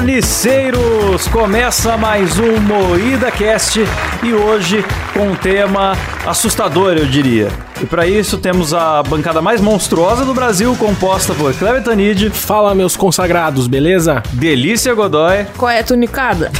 Carniceiros! Começa mais um Moída Cast e hoje com um tema assustador, eu diria. E para isso temos a bancada mais monstruosa do Brasil, composta por Cleber Tanid. Fala, meus consagrados, beleza? Delícia Godoy. Qual é a tunicada?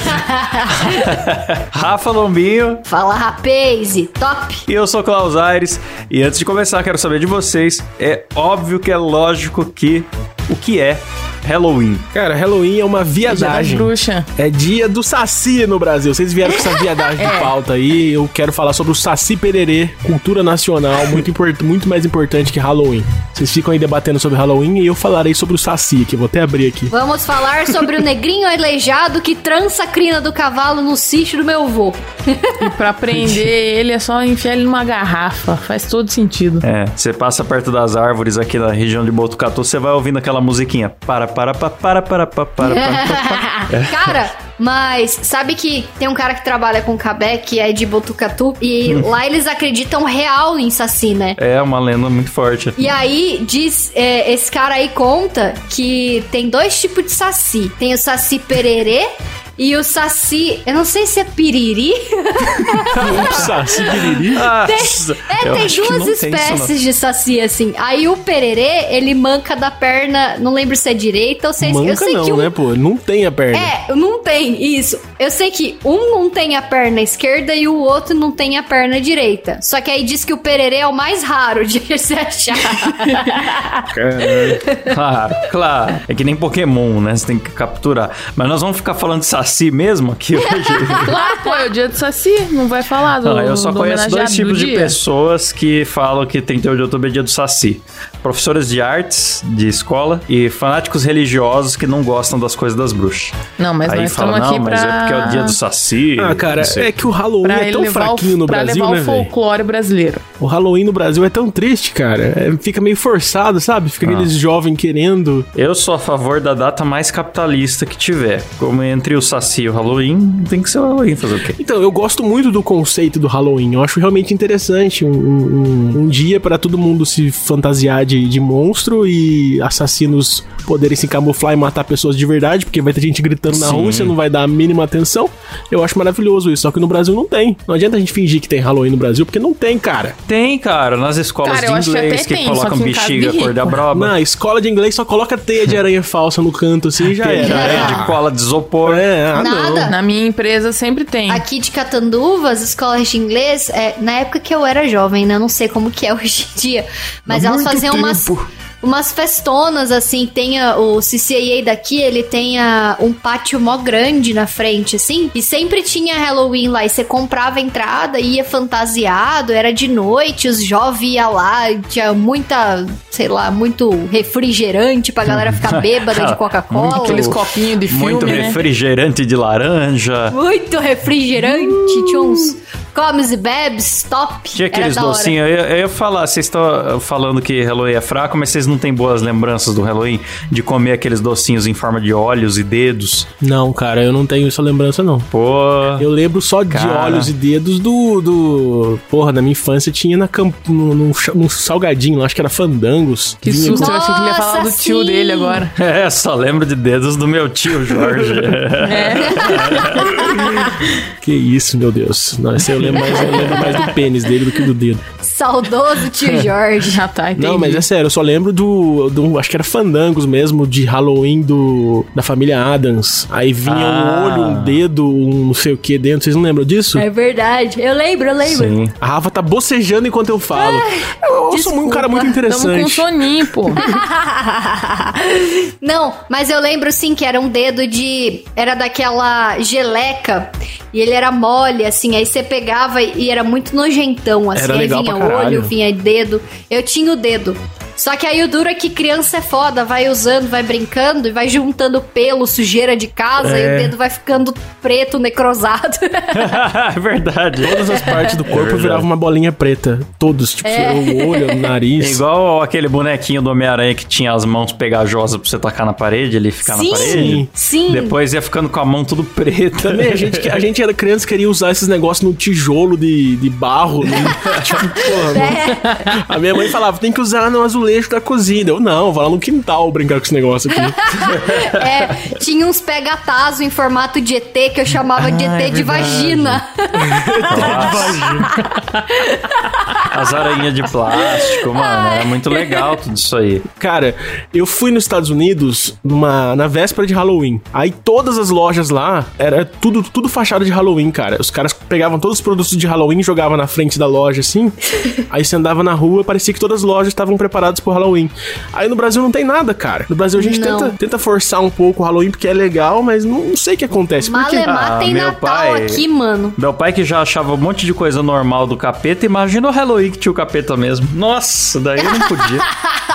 Rafa Lombinho. Fala, rapaz, top! E eu sou Klaus Aires. E antes de começar, quero saber de vocês. É óbvio que é lógico que o que é Halloween. Cara, Halloween é uma viadagem. bruxa. É dia do Saci no Brasil. Vocês vieram com essa viadagem de pauta aí. Eu quero falar sobre o Saci Pererê, cultura nacional, muito, import muito mais importante que Halloween. Vocês ficam aí debatendo sobre Halloween e eu falarei sobre o Saci, que vou até abrir aqui. Vamos falar sobre o negrinho aleijado que trança a crina do cavalo no sítio do meu avô. E pra prender ele é só enfiar ele numa garrafa. Faz todo sentido. É, você passa perto das árvores aqui na região de Botucatu, você vai ouvindo aquela musiquinha. Para, para, para, para, para, para, para, para. Cara, mas sabe que tem um cara que trabalha com cabé, que é de Botucatu, e lá eles acreditam real em Saci, né? É uma lenda muito forte. E aí, diz, é, esse cara aí conta que tem dois tipos de saci. Tem o saci pererê e o saci, eu não sei se é piriri. o Saci Pererê? Ah, É, eu tem duas tem espécies de saci, assim. Aí o pererê, ele manca da perna, não lembro se é direita ou se é esquerda. Eu Manca sei não, que um, né, pô? Não tem a perna. É, não tem, isso. Eu sei que um não tem a perna esquerda e o outro não tem a perna direita. Só que aí diz que o pererê é o mais raro de se achar. Claro, claro. É que nem Pokémon, né? Você tem que capturar. Mas nós vamos ficar falando de Saci mesmo aqui hoje. Claro, pô, é o dia do Saci. Não vai falar do. Não, eu só do conheço dois tipos do de dia. pessoas que falam que 38 de outubro é dia do Saci. Professores de artes de escola e fanáticos religiosos que não gostam das coisas das bruxas. Não, mas Aí nós fala, estamos aqui não, pra. mas é porque é o dia do Saci. Ah, cara, é que o Halloween Pra é tão fraquinho o, no pra Brasil, levar né, o folclore brasileiro. O Halloween no Brasil é tão triste, cara. É, fica meio forçado, sabe? Fica Ah. aqueles jovens querendo. Eu sou a favor da data mais capitalista que tiver. Como entre o Saci e o Halloween, tem que ser o Halloween fazer o quê? Então, eu gosto muito do conceito do Halloween. Eu acho realmente interessante. Um, um- um dia para todo mundo se fantasiar de, de monstro e assassinos poderem se camuflar e matar pessoas de verdade, porque vai ter gente gritando na Sim. rua e você não vai dar a mínima atenção. Eu acho maravilhoso isso. Só que no Brasil não tem. Não adianta a gente fingir que tem Halloween no Brasil, porque não tem, cara. Tem, cara, nas escolas Cara, de inglês que, tem, colocam que bexiga cor da broba. Na escola de inglês só coloca teia de aranha falsa no canto, assim já Tem era. areia de cola de isopor. É, ah, não. Nada. Na minha empresa sempre tem. Aqui de Catanduva, as escolas de inglês, é, na época que eu era jovem, né? Eu não sei como que é hoje em dia. Mas Há elas faziam tempo. umas festonas, assim. Tem a- o CCAA daqui, ele tem a- um pátio mó grande na frente, assim. E sempre tinha Halloween lá. E você comprava a entrada, ia fantasiado, era de noite, os jovens iam lá. Tinha muita, sei lá, muito refrigerante pra galera ficar bêbada de Coca-Cola. Aqueles copinhos de filme, Muito né? refrigerante de laranja. Muito refrigerante, tinha uns comes e bebes, top. Tinha aqueles docinhos. Eu, eu ia falar, vocês estão falando que Halloween é fraco, mas vocês não têm boas lembranças do Halloween de comer aqueles docinhos em forma de olhos e dedos. Não, cara, eu não tenho essa lembrança, não. Pô. Eu lembro só de Cara. olhos e dedos do. do porra, na minha infância tinha na camp, num, num cha- num salgadinho, acho que era fandangos. Que Vinha susto, com- eu achei que ele ia falar do Nossa, tio sim. dele agora. É, só lembro de dedos do meu tio Jorge. Que isso, meu Deus. Não, esse eu lembro mais, eu lembro mais do pênis dele do que do dedo. Saudoso tio Jorge. Já tá, entendi. Não, mas é sério, eu só lembro do, do. Acho que era fandangos mesmo, de Halloween do, da família Adams. Aí vinha Ah. um olho, um dedo, um não sei o que dentro. Vocês não lembram disso? É verdade. Eu lembro, eu lembro. Sim. A Rafa tá bocejando enquanto eu falo. eu eu sou um cara muito desculpa. Tamo com interessante. soninho, pô. Não, mas eu lembro sim que era um dedo de. Era daquela geleca. E ele era mole, assim. Aí você pegava e era muito nojentão, assim. Era aí vinha olho, vinha dedo. Eu tinha o dedo. Só que aí o duro é que criança é foda, vai usando, vai brincando e vai juntando pelo, sujeira de casa e É. o dedo vai ficando preto, necrosado. é verdade. Todas as partes do corpo verdade. viravam uma bolinha preta. Todos, tipo, É. o olho, o É nariz. igual aquele bonequinho do Homem-Aranha que tinha as mãos pegajosas pra você tacar na parede, ele ficar sim, na parede. sim. Depois ia ficando com a mão tudo preta. Também, a gente, a gente era criança queria usar esses negócios no tijolo de, de barro. Né? tipo, porra, É. A minha mãe falava, tem que usar no azulejo azulejo da cozinha. Eu, não, vou lá no quintal brincar com esse negócio aqui. É, tinha uns pegatazo em formato de ET que eu chamava de Ah, ET é de verdade. vagina. As aranhas de plástico, mano. Era muito legal tudo isso aí. Cara, eu fui nos Estados Unidos numa, na véspera de Halloween. Aí todas as lojas lá era tudo, tudo fachada de Halloween, cara. Os caras pegavam todos os produtos de Halloween, jogavam na frente da loja assim. aí você andava na rua, parecia que todas as lojas estavam preparadas pro Halloween. Aí no Brasil não tem nada, cara. No Brasil a gente Não. tenta, tenta forçar um pouco o Halloween porque é legal, mas não, sei o que acontece. Porque Malemar Ah, tem meu Natal pai- aqui, mano. Meu pai que já achava um monte de coisa normal do capeta, imagina o Halloween que tinha o capeta mesmo. Nossa, daí eu não podia.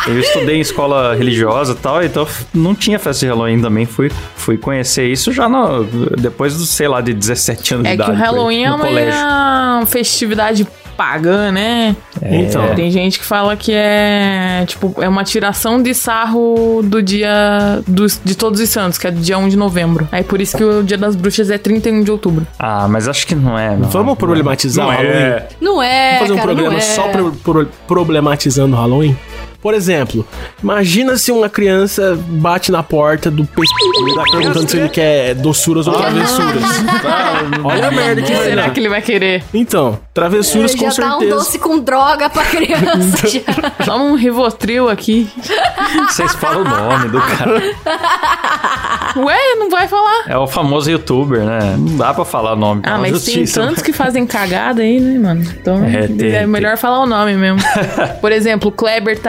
Eu estudei em escola religiosa e tal, então não tinha festa de Halloween também. Fui, fui conhecer isso já no, depois dos, sei lá, de 17 anos É de que idade. o por aí, Halloween é no colégio. uma festividade pagã, né? Então. Tem gente que fala que é, tipo, é uma tiração de sarro do dia dos, de Todos os Santos, que é do dia 1 de novembro. Aí por isso que o dia das bruxas é 31 de outubro. Ah, mas acho que não é. Não. Vamos problematizar Não o é. Halloween? Não é, Vamos fazer um cara, programa não é. só pro- pro- problematizando o Halloween? Por exemplo, imagina se uma criança bate na porta do pescoço e tá perguntando se ele quer doçuras ou travessuras. Olha a merda O que que será que ele vai querer? Então, travessuras com Já dá um certeza. doce com droga pra criança. Só um Rivotril aqui. Vocês falam o nome do cara. Ué, não vai falar. É o famoso youtuber, né? Não dá pra falar o nome. Ah, mas justiça. tem tantos que fazem cagada aí, né, mano? Então É, é, tem, melhor falar o nome mesmo. Por exemplo, Kleber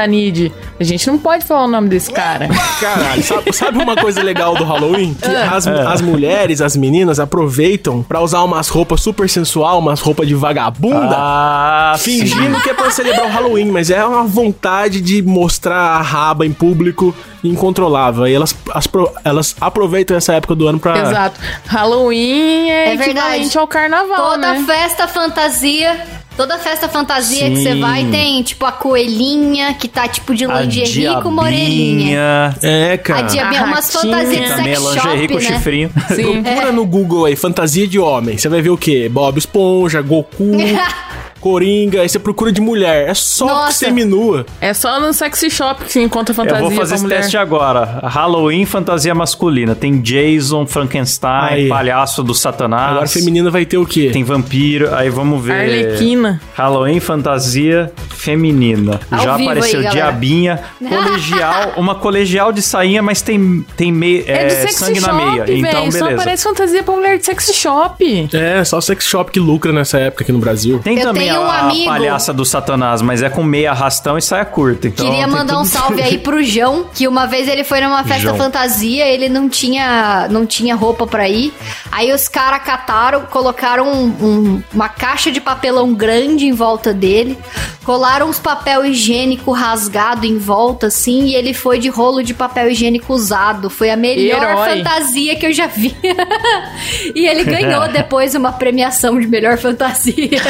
A gente não pode falar o nome desse cara. Caralho, sabe, sabe uma coisa legal do Halloween? Que É. as, as mulheres, as meninas aproveitam pra usar umas roupas super sensual, umas roupas de vagabunda. Ah, Fingindo sim. que é pra celebrar o Halloween, mas é uma vontade de mostrar a raba em público incontrolável. E elas, as elas aproveitam essa época do ano pra. Exato. Halloween é, É verdade. equivalente ao carnaval, Toda né? festa fantasia. Toda festa fantasia que Sim. você vai tem, tipo, a coelhinha que tá, tipo, de A lingerie com uma orelhinha. É, A cara. diabinha, A umas fantasias de é sex lingerie shop, com né? chifrinho. Sim. Procura no Google aí, fantasia de homem. Você vai ver o quê? Bob Esponja, Goku, Coringa. Aí você procura de mulher. É só Nossa. seminua. É só no sexy shop que se encontra fantasia Eu vou fazer esse mulher. teste agora. Halloween, fantasia masculina. Tem Jason, Frankenstein, Aí. palhaço do Satanás. Agora feminina vai ter o quê? Tem vampiro. Aí vamos ver. Arlequina. Halloween, fantasia feminina. Ao Já vivo apareceu aí, diabinha, colegial, uma colegial de sainha, mas tem, tem meia, É, é, do sexy sangue shop, na meia. Então, velho. Só beleza. aparece fantasia pra mulher de sexy shop. É, só sex shop que lucra nessa época aqui no Brasil. Tem Eu também tenho a, um a amigo- palhaça do Satanás, mas é com meia arrastão e saia curta. Então Queria tem mandar um salve aí pro João, que uma vez ele foi numa festa João. fantasia, ele não tinha, não tinha roupa pra ir. Aí os caras cataram, colocaram um- um- uma caixa de papelão grande em volta dele, colaram uns papel higiênico rasgado em volta, assim, e ele foi de rolo de papel higiênico usado. Foi a melhor Herói. fantasia que eu já vi. e ele ganhou depois uma premiação de melhor fantasia.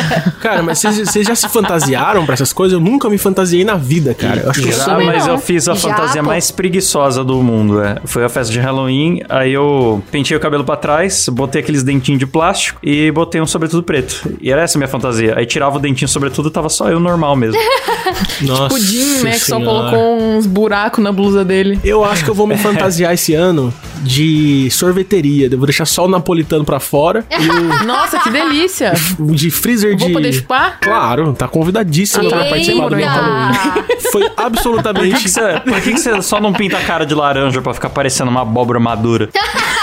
Cara, mas vocês já se fantasiaram pra essas coisas? Eu nunca me fantasiei na vida, cara. Eu acho que eu Já, também mas não. eu fiz a Já, fantasia pô. mais preguiçosa do mundo, é. Foi a festa de Halloween, aí eu pentei o cabelo pra trás, botei aqueles dentinhos de plástico e botei um sobretudo preto. E era essa a minha fantasia. Aí tirava o dentinho sobretudo e tava só eu normal mesmo. Nossa Pudim, né? Que só colocou uns buracos na blusa dele. Eu acho que eu vou me fantasiar esse ano de sorveteria. Eu vou deixar só o napolitano pra fora e Nossa, que delícia. o de freezer de... Vou poder chupar? Claro, tá convidadíssimo pra participar do meu! Halloween. Foi absolutamente... por que que você só não pinta a cara de laranja pra ficar parecendo uma abóbora madura?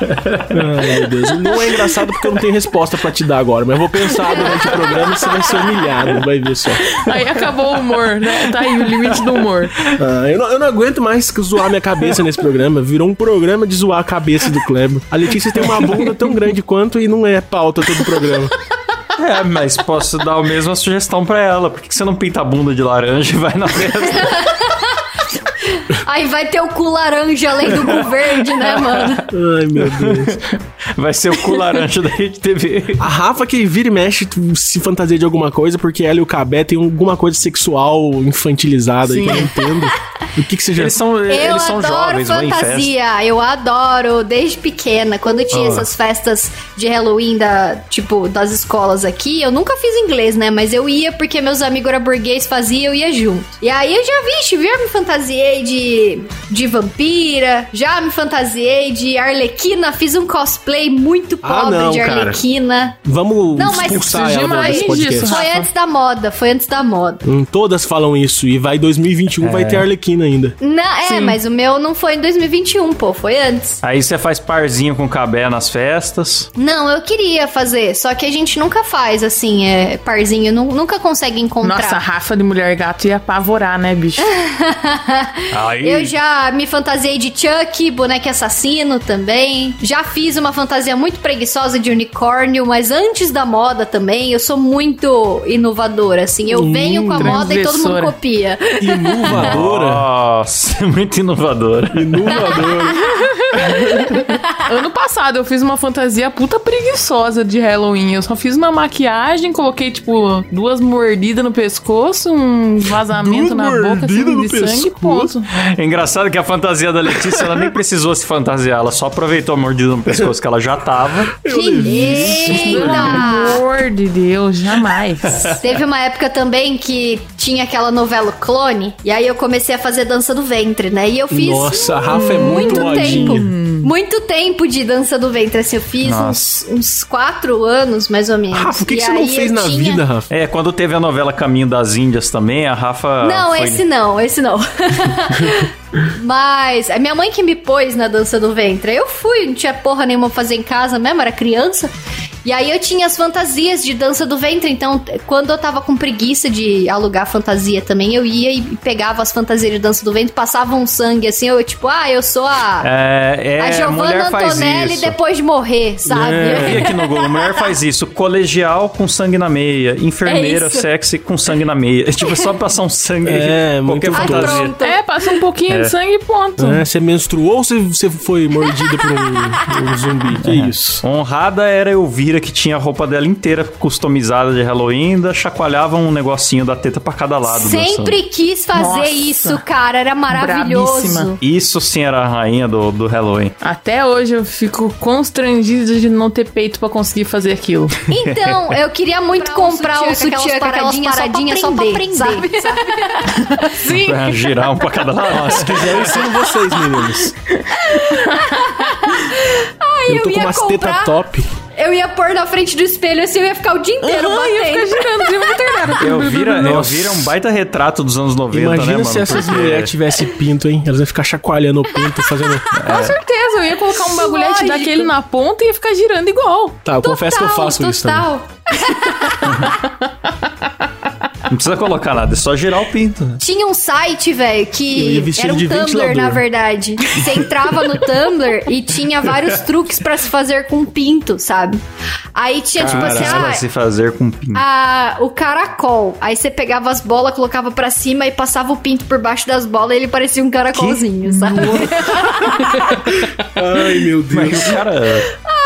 Ai, meu Deus. Não é engraçado porque eu não tenho resposta pra te dar agora, mas eu vou pensar durante o programa e você vai ser humilhado, vai ver só. Aí acabou o humor, né? Tá aí o limite do humor. Ah, eu, não, eu não aguento mais zoar minha cabeça nesse programa. Virou um programa de zoar a cabeça do Kleber. A Letícia tem uma bunda tão grande quanto e não é pauta todo o programa. É, mas posso dar a mesma sugestão pra ela. Por que que você não pinta a bunda de laranja e vai na festa? Aí vai ter o cu laranja além do cu verde, né, mano? Ai, meu Deus. Vai ser o cu laranja da Rede TV. A Rafa que vira e mexe se fantasia de alguma coisa porque ela e o Cabé tem alguma coisa sexual infantilizada aí que eu não entendo. O que, que você já... Eles são, Eu eles são adoro jovens, fantasia, eu adoro desde pequena. Quando tinha Ah. essas festas de Halloween da, tipo, das escolas aqui, eu nunca fiz inglês, né? Mas eu ia porque meus amigos eram burguês, faziam, eu ia junto. E aí eu já vi, já me fantasiei de, de vampira, já me fantasiei de Arlequina, fiz um cosplay muito Ah, pobre não, de cara. Arlequina. Vamos Não, mas expulsar ela mais disso, Foi antes da moda, foi antes da moda. Hum, todas falam isso. E vai 2021, vai ter Arlequina ainda. Não, é, Sim. mas o meu não foi em 2021, pô, foi antes. Aí você faz parzinho com cabé nas festas. Não, eu queria fazer, só que a gente nunca faz assim, é, parzinho, nu- nunca consegue encontrar. Nossa, a Rafa de mulher gato ia apavorar, né, bicho? Aí, Eu já me fantasiei de Chuck, boneco assassino também. Já fiz uma fantasia muito preguiçosa de unicórnio, mas antes da moda também. Eu sou muito inovadora, assim. Eu Hum, venho com a moda e todo mundo copia. Inovadora. Nossa, muito inovadora. Inovadora. Ano passado eu fiz uma fantasia puta preguiçosa de Halloween. Eu só fiz uma maquiagem, coloquei, tipo, duas mordidas no pescoço, um vazamento Duas na boca, assim, de sangue e pescoço? ponto. É engraçado que a fantasia da Letícia, ela nem precisou se fantasiar, ela só aproveitou a mordida no pescoço que ela já tava. Que linda! Pelo amor de Deus, jamais. Teve uma época também que tinha aquela novela Clone, e aí eu comecei a fazer dança do ventre, né? E eu fiz Nossa, a Rafa é muito muito modinha. tempo. Muito tempo de dança do ventre, assim, eu fiz uns, uns quatro anos, mais ou menos. Rafa, o que, que você não fez na tinha- vida, Rafa? É, quando teve a novela Caminho das Índias também, a Rafa. Não, foi- esse não, esse não. Mas é minha mãe que me pôs na dança do ventre. Eu fui, não tinha porra nenhuma pra fazer em casa mesmo, era criança. E aí eu tinha as fantasias de dança do ventre, então quando eu tava com preguiça de alugar fantasia também, eu ia e pegava as fantasias de dança do ventre, passava um sangue assim, eu tipo, ah, eu sou a, É, é a mulher Giovanna faz Antonelli isso. depois de morrer, sabe? E aqui no Google, mulher faz isso. Colegial com sangue na meia. Enfermeira É sexy com sangue na meia. É tipo, só passar um sangue. É, qualquer muito fantasia. pronto. É, passa um pouquinho É. de sangue e ponto. É, você menstruou ou você, você foi mordida por um, um zumbi? Que isso? Honrada era a Que tinha a roupa dela inteira customizada de Halloween, ainda chacoalhava um negocinho da teta pra cada lado. Sempre quis fazer Nossa. isso, cara, era maravilhoso. Brabíssima. Isso sim era a rainha do, do Halloween. Até hoje eu fico constrangida de não ter peito pra conseguir fazer aquilo. Então, eu queria muito comprar um sutiã com aquelas paradinhas só pra aprender, sabe? Sim. Pra girar um pra cada lado. Se quiser, eu ensino vocês, meninos. eu eu tô com umas comprar- teta top. Eu ia pôr na frente do espelho assim, eu ia ficar o dia inteiro Aham, ia ficar batendo. girando, ia nada. Elvira, Nossa. Elvira é um baita retrato dos anos 90, Imagina né, mano? se essas Porque- mulheres tivessem pinto, hein? Elas iam ficar chacoalhando o pinto, fazendo... Com certeza, eu ia colocar um bagulhete Lógico. daquele na ponta e ia ficar girando igual. Tá, eu confesso que eu faço isso também. Não precisa colocar nada, é só girar o pinto. Tinha um site, velho, que vestido era um de Tumblr, ventilador. na verdade. Você entrava no Tumblr e tinha vários truques pra se fazer com pinto, sabe? Aí tinha tipo assim, Cara, ah, se fazer com pinto. a- o caracol. Aí você pegava as bolas, colocava pra cima e passava o pinto por baixo das bolas e ele parecia um caracolzinho, sabe? Ai, meu Deus. Mas o cara,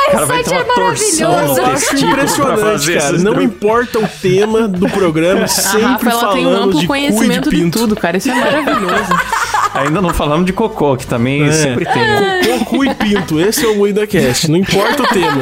o cara vai site ter uma é torção maravilhoso. no testículo impressionante, fazer cara. Não importa o tema do programa, A sempre Rafa, ela tem um falando amplo de conhecimento de de, tudo, cara. Isso é maravilhoso. Ainda não falamos de cocô, que também É. sempre tem. Cocô, cu e pinto. Esse é o Moída Cast. Não importa o tema.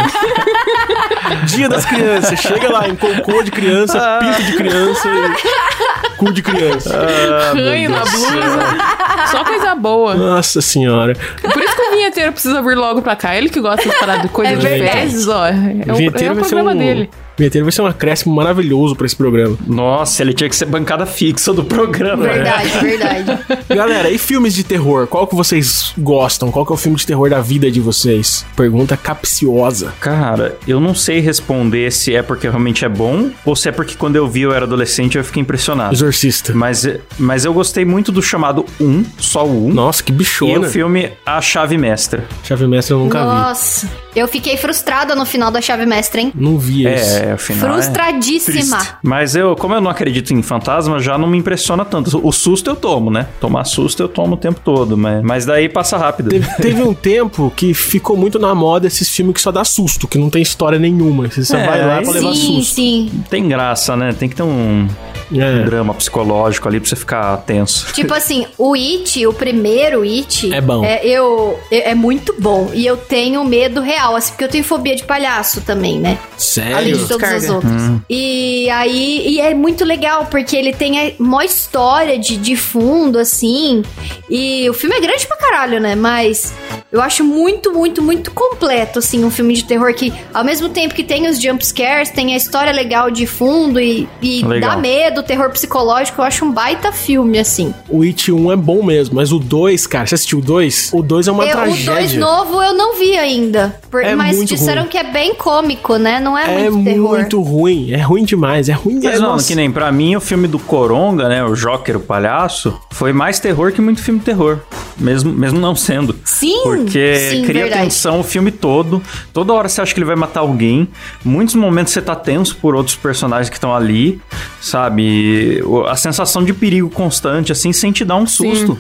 Dia das crianças. Chega lá em cocô de criança, pinto de criança e cu de criança. Ranho na blusa. Só coisa boa. Nossa senhora. Por isso que o vinheteiro precisa vir logo pra cá. Ele que gosta de parar de coisa É de fezes, ó. É O é o problema um... dele. Vinheteiro vai ser um acréscimo maravilhoso pra esse programa. Nossa, ele tinha que ser bancada fixa do programa. né? Verdade, verdade. Galera, e filmes de terror? Qual que vocês gostam? Qual que é o filme de terror da vida de vocês? Pergunta capciosa. Cara, eu não sei responder se é porque realmente é bom ou se é porque quando eu vi eu era adolescente eu fiquei impressionado. Exorcista. Mas, mas eu gostei muito do chamado 1, só o 1. Nossa, que E bichona. o filme A Chave Mestra. Chave Mestre eu nunca vi. Nossa. Eu fiquei frustrada no final da chave mestra, hein? Não vi esse. É, afinal. é Frustradíssima. triste. Mas eu, como eu não acredito em fantasma, já não me impressiona tanto. O susto eu tomo, né? Tomar susto eu tomo o tempo todo, mas, mas daí passa rápido. Teve, teve um tempo que ficou muito na moda esses filmes que só dá susto, que não tem história nenhuma. Você só É, vai lá pra levar sim, susto. sim. Tem graça, né? Tem que ter um É. drama psicológico ali pra você ficar tenso. Tipo assim, o It, o primeiro It. É bom. É, eu, é, é muito bom. E eu tenho medo real, assim, porque eu tenho fobia de palhaço também, né? Além Sério? de todas as outras. E aí, e é muito legal, porque ele tem a maior história de, de fundo, assim. E o filme é grande pra caralho, né? Mas eu acho muito, muito, muito completo, assim, um filme de terror que, ao mesmo tempo que tem os jump scares, tem a história legal de fundo e, e dá medo, terror psicológico. Eu acho um baita filme, assim. O It 1 é bom mesmo, mas o 2, cara, você assistiu o 2? O 2 é uma Eu- o tragédia. 2 novo eu não vi ainda. Por- É mas muito disseram ruim. que é bem cômico, né? Não é, É muito terror. muito ruim, é ruim demais, é ruim. Mas é, não, que nem pra mim o filme do Coronga, né? O Joker, o palhaço, foi mais terror que muito filme de terror. Mesmo, mesmo não sendo. Sim, Porque sim, cria verdade. tensão o filme todo. Toda hora você acha que ele vai matar alguém. Muitos momentos você tá tenso por outros personagens que estão ali, sabe? A sensação de perigo constante, assim, sem te dar um susto.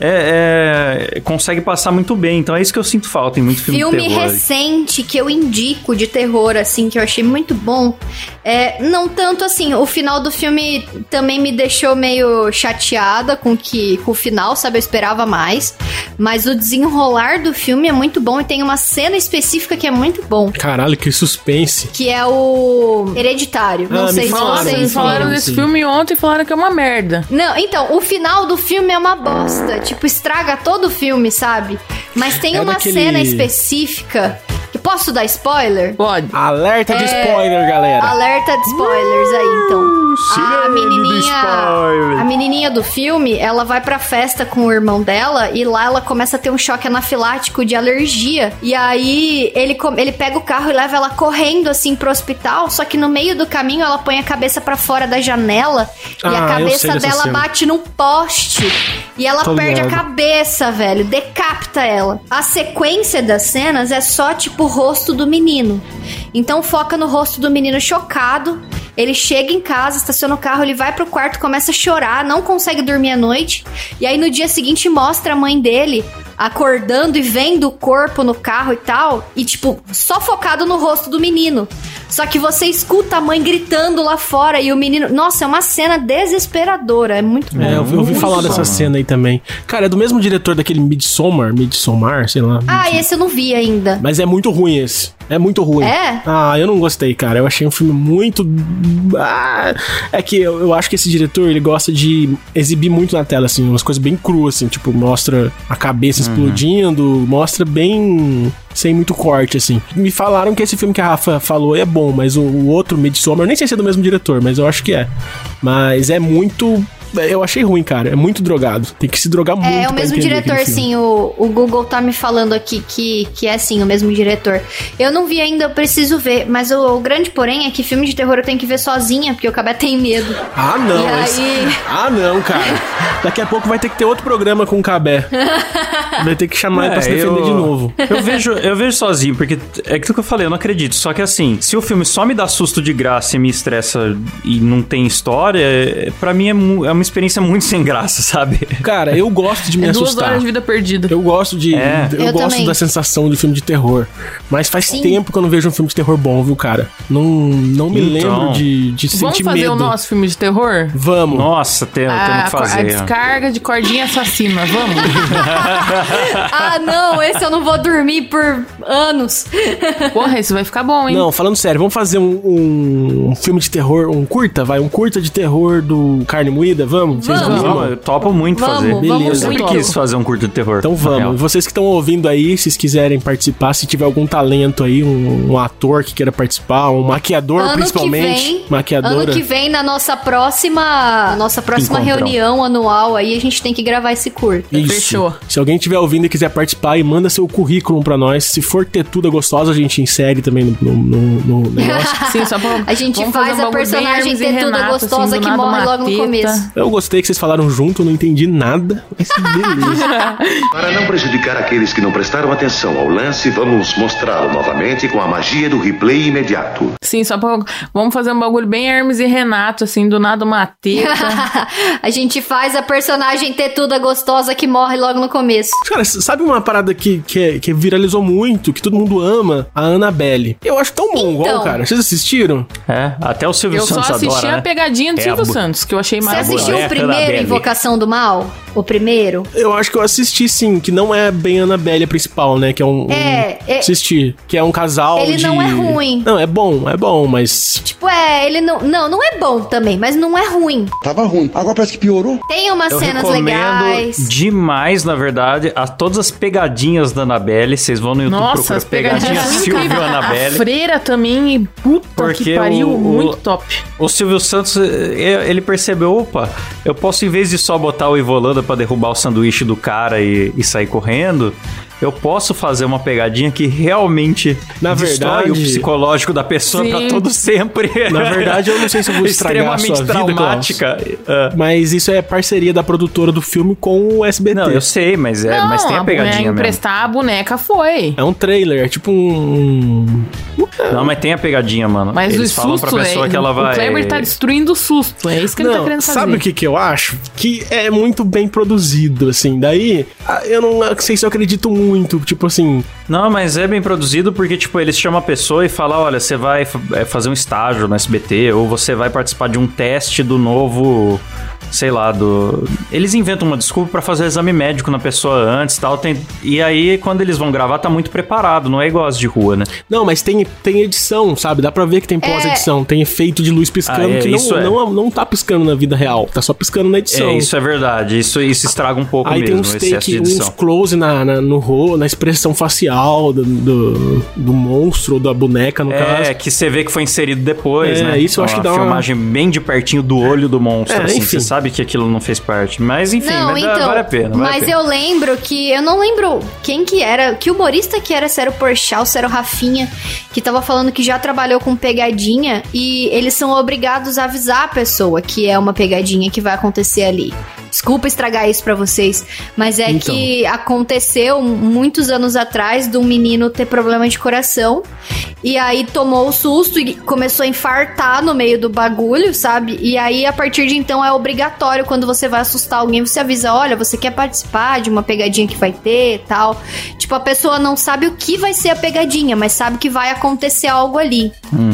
É, é- consegue passar muito bem. Então é isso que eu sinto falta em muito filme, Filme de terror. recente que eu indico de terror, assim, que eu achei muito bom. É, não tanto assim, o final do filme também me deixou meio chateada com, que, com o final, sabe? Eu esperava mais. Mas o desenrolar do filme é muito bom e tem uma cena específica que é muito bom. Caralho, que suspense. Que é o Hereditário. Não Ah, me sei se falaram, Nossa, vocês falaram viram. desse sim. filme ontem e falaram que é uma merda. Não, então, o final do filme é uma bosta. Tipo, estraga todo o filme, sabe? Mas tem É uma daquele- cena específica. Posso dar spoiler? Pode. Alerta de É, spoiler, galera. Alerta de spoilers aí, então. A menininha, a menininha do filme, ela vai pra festa com o irmão dela e lá ela começa a ter um choque anafilático de alergia. E aí ele, ele pega o carro e leva ela correndo assim pro hospital, só que no meio do caminho ela põe a cabeça pra fora da janela e Ah, a eu sei cabeça dela cena. bate num poste. E ela Tô perde a ligado. cabeça, velho, decapita ela. A sequência das cenas é só tipo o rosto do menino. Então foca no rosto do menino chocado. Ele chega em casa, estaciona o carro, ele vai pro quarto, começa a chorar, não consegue dormir à noite. E aí no dia seguinte mostra a mãe dele acordando e vendo o corpo no carro e tal. E tipo, só focado no rosto do menino. Só que você escuta a mãe gritando lá fora e o menino. Nossa, é uma cena desesperadora. É muito bom. É, eu ouvi- eu ouvi falar bom. dessa cena aí também. Cara, é do mesmo diretor daquele Midsommar, Midsommar, sei lá. Ah, esse eu não vi ainda. Mas é muito ruim esse. É muito ruim. É? Ah, eu não gostei, cara. Eu achei um filme muito. Ah, é que eu, eu acho que esse diretor, ele gosta de exibir muito na tela, assim, umas coisas bem cruas, assim, tipo, mostra a cabeça explodindo, mostra bem. sem muito corte, assim. Me falaram que esse filme que a Rafa falou é bom, mas o, o outro, Midsommar, eu nem sei se é do mesmo diretor, mas eu acho que é. Mas é muito. Eu achei ruim, cara. É muito drogado. Tem que se drogar muito. É, é o mesmo diretor, sim. O, o Google tá me falando aqui que, que é sim o mesmo diretor. Eu não vi ainda, eu preciso ver. Mas o, o grande porém é que filme de terror eu tenho que ver sozinha, porque o Cabé tem medo. Ah, não. E esse- aí? Ah, não, cara. Daqui a pouco vai ter que ter outro programa com o Cabé. Vai ter que chamar ele pra se É, defender eu- de novo. Eu vejo, eu vejo sozinho, porque é aquilo que eu falei, eu não acredito. Só que assim, se o filme só me dá susto de graça e me estressa e não tem história, é- pra mim é, é uma experiência muito sem graça, sabe? Cara, eu gosto de me É duas assustar. horas de vida perdida. Eu gosto de. É. Eu, Eu gosto também. da sensação de filme de terror. Mas faz Sim. tempo que eu não vejo um filme de terror bom, viu, cara? Não, não me Então. lembro de, de Vamos sentir fazer medo. o nosso filme de terror? Vamos. Nossa, tem, temos a, que fazer. a descarga de cordinha assassina, vamos? ah, não, esse eu não vou dormir por anos. Porra, esse vai ficar bom, hein? Não, falando sério, vamos fazer um, um filme de terror, um curta, vai? Um curta de terror do Carne Moída? Vamos? Vocês Vamos. Não, eu topo muito Vamos, fazer. vamos Beleza. Eu sempre muito. quis fazer um curto de terror. Então vamos. real. Vocês que estão ouvindo aí, se quiserem participar, se tiver algum talento aí, um, um ator que queira participar, um maquiador ano principalmente. que vem, maquiadora. ano que vem na nossa próxima, nossa próxima Encontrão. reunião anual aí a gente tem que gravar esse curto. Isso. Fechou. Se alguém estiver ouvindo e quiser participar e manda seu currículo pra nós. Se for ter tudo gostosa, a gente insere também no, no, no- no negócio. Sim, só pra, A gente vamos faz a personagem ter tudo Renato, gostosa assim, que morre logo no começo. Eu gostei que vocês falaram junto, não entendi nada. Mas beleza. Para não prejudicar aqueles que não prestaram atenção ao lance, vamos mostrá-lo novamente com a magia do replay imediato. Sim, só pra. Vamos fazer um bagulho bem Hermes e Renato, assim, do nada uma teta. a gente faz a personagem ter tudo gostosa que morre logo no começo. Cara, sabe uma parada que, que, é- que viralizou muito, que todo mundo ama? A Annabelle. Eu acho tão bom, Então. cara. Vocês assistiram? É, até o Silvio Eu só Santos assisti adora, a né? pegadinha do É a Silvio bu- Santos, que eu achei maravilhoso. Assistiu o primeiro. Invocação do Mal? O primeiro? Eu acho que eu assisti sim, que não é bem a Annabelle a principal, né? Que é um. um- É, é- Assisti. Que é um casal. Ele de... não é ruim. Não, é bom, é bom, mas. Tipo, é, ele não. Não, não é bom também, mas não é ruim. Tava ruim. Agora parece que piorou. Tem umas Eu cenas legais. demais, na verdade, a todas as pegadinhas da Annabelle. Vocês vão no YouTube Nossa, procurar as pegadinhas Silvio incríveis. A Annabelle. freira também, e puta Porque que pariu, o- o- muito top. O Silvio Santos, eh, ele percebeu, opa, eu posso, em vez de só botar o Ivolanda pra derrubar o sanduíche do cara e, e sair correndo, eu posso fazer uma pegadinha que realmente Na destrói verdade- o psicológico da pessoa pra todo sempre. Na verdade, eu não sei se eu vou estragar a sua vida, traumática. Ah. Mas isso é parceria da produtora do filme com o SBT. Não, eu sei, mas, é, não, mas tem a boneca, pegadinha mesmo. emprestar a boneca foi. É um trailer, é tipo um. Não, mas tem a pegadinha, mano. Mas Eles o falam susto, pra pessoa é, que ela vai... o Kleber tá destruindo o susto. É isso que ele tá Não, querendo fazer. sabe o que, que eu acho? Que é muito bem produzido, assim. Daí, ah, eu não sei se eu acredito muito. Tipo assim, Não, mas é bem produzido porque, tipo, eles chamam a pessoa e falam, olha, você vai é, fazer um estágio no SBT ou você vai participar de um teste do novo, sei lá, do... Eles inventam uma desculpa pra fazer exame médico na pessoa antes e tal. Tem... E aí, quando eles vão gravar, tá muito preparado, não é igual as de rua, né? Não, mas tem, tem edição, sabe? Dá pra ver que tem pós-edição. Tem efeito de luz piscando Ah, é, que não, isso é. não, não tá piscando na vida real. Tá só piscando na edição. É, isso é verdade. Isso, isso estraga um pouco Aí mesmo, tem uns take, uns close na, na- no ro, na expressão facial do, do, do monstro, ou da boneca, no É, caso. que você vê que foi inserido depois, É, né? isso eu acho que dá uma- filmagem bem de pertinho do olho do monstro, É, assim. enfim. Você sabe que aquilo não fez parte. Mas, enfim, não, mas dá- então. vale a pena. Vale mas a pena. eu lembro que. Eu não lembro quem que era. Que humorista que era, se era o Porchat, se era o Rafinha, que tava falando que já trabalhou com pegadinha e eles são obrigados a avisar a pessoa que é uma pegadinha que vai acontecer ali. Desculpa estragar isso pra vocês, mas é Então. que aconteceu muitos anos atrás de um menino ter problema de coração e aí tomou o susto e começou a infartar no meio do bagulho, sabe? E aí a partir de então é obrigatório quando você vai assustar alguém, você avisa, olha, você quer participar de uma pegadinha que vai ter, tal. Tipo, a pessoa não sabe o que vai ser a pegadinha, mas sabe que vai acontecer algo ali.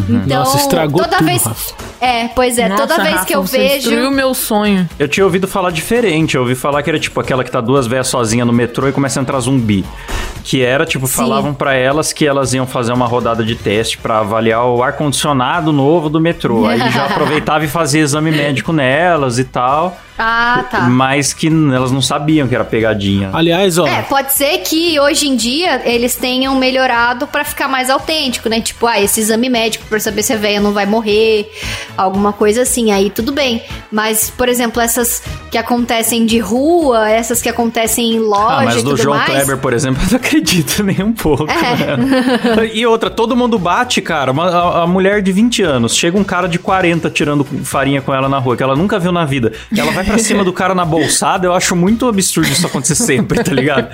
Então, Nossa, estragou toda tudo, vez Rafa. É, pois é, Nossa, toda vez Rafa, que eu você vejo destruiu o meu sonho. Eu tinha ouvido falar diferente. Eu ouvi falar que era tipo aquela que tá duas velhas sozinha no metrô e começa a entrar zumbi. Que era, tipo, Sim. falavam pra elas que elas iam fazer uma rodada de teste pra avaliar o ar-condicionado novo do metrô. Aí já aproveitava e fazia exame médico nelas e tal. Ah, tá. Mas que elas não sabiam que era pegadinha. Aliás, ó. É, pode ser que hoje em dia eles tenham melhorado pra ficar mais autêntico, né? Tipo, ah, esse exame médico pra saber se a velha não vai morrer, alguma coisa assim, aí tudo bem. Mas, por exemplo, essas que acontecem de rua, essas que acontecem em loja Ah, mas do João mais. Kleber, por exemplo, eu não acredito nem um pouco. É. né? e outra, todo mundo bate, cara. Uma, a, a mulher de 20 anos, chega um cara de 40 tirando farinha com ela na rua, que ela nunca viu na vida. Ela vai pra cima do cara na bolsada, eu acho muito absurdo isso acontecer sempre, tá ligado?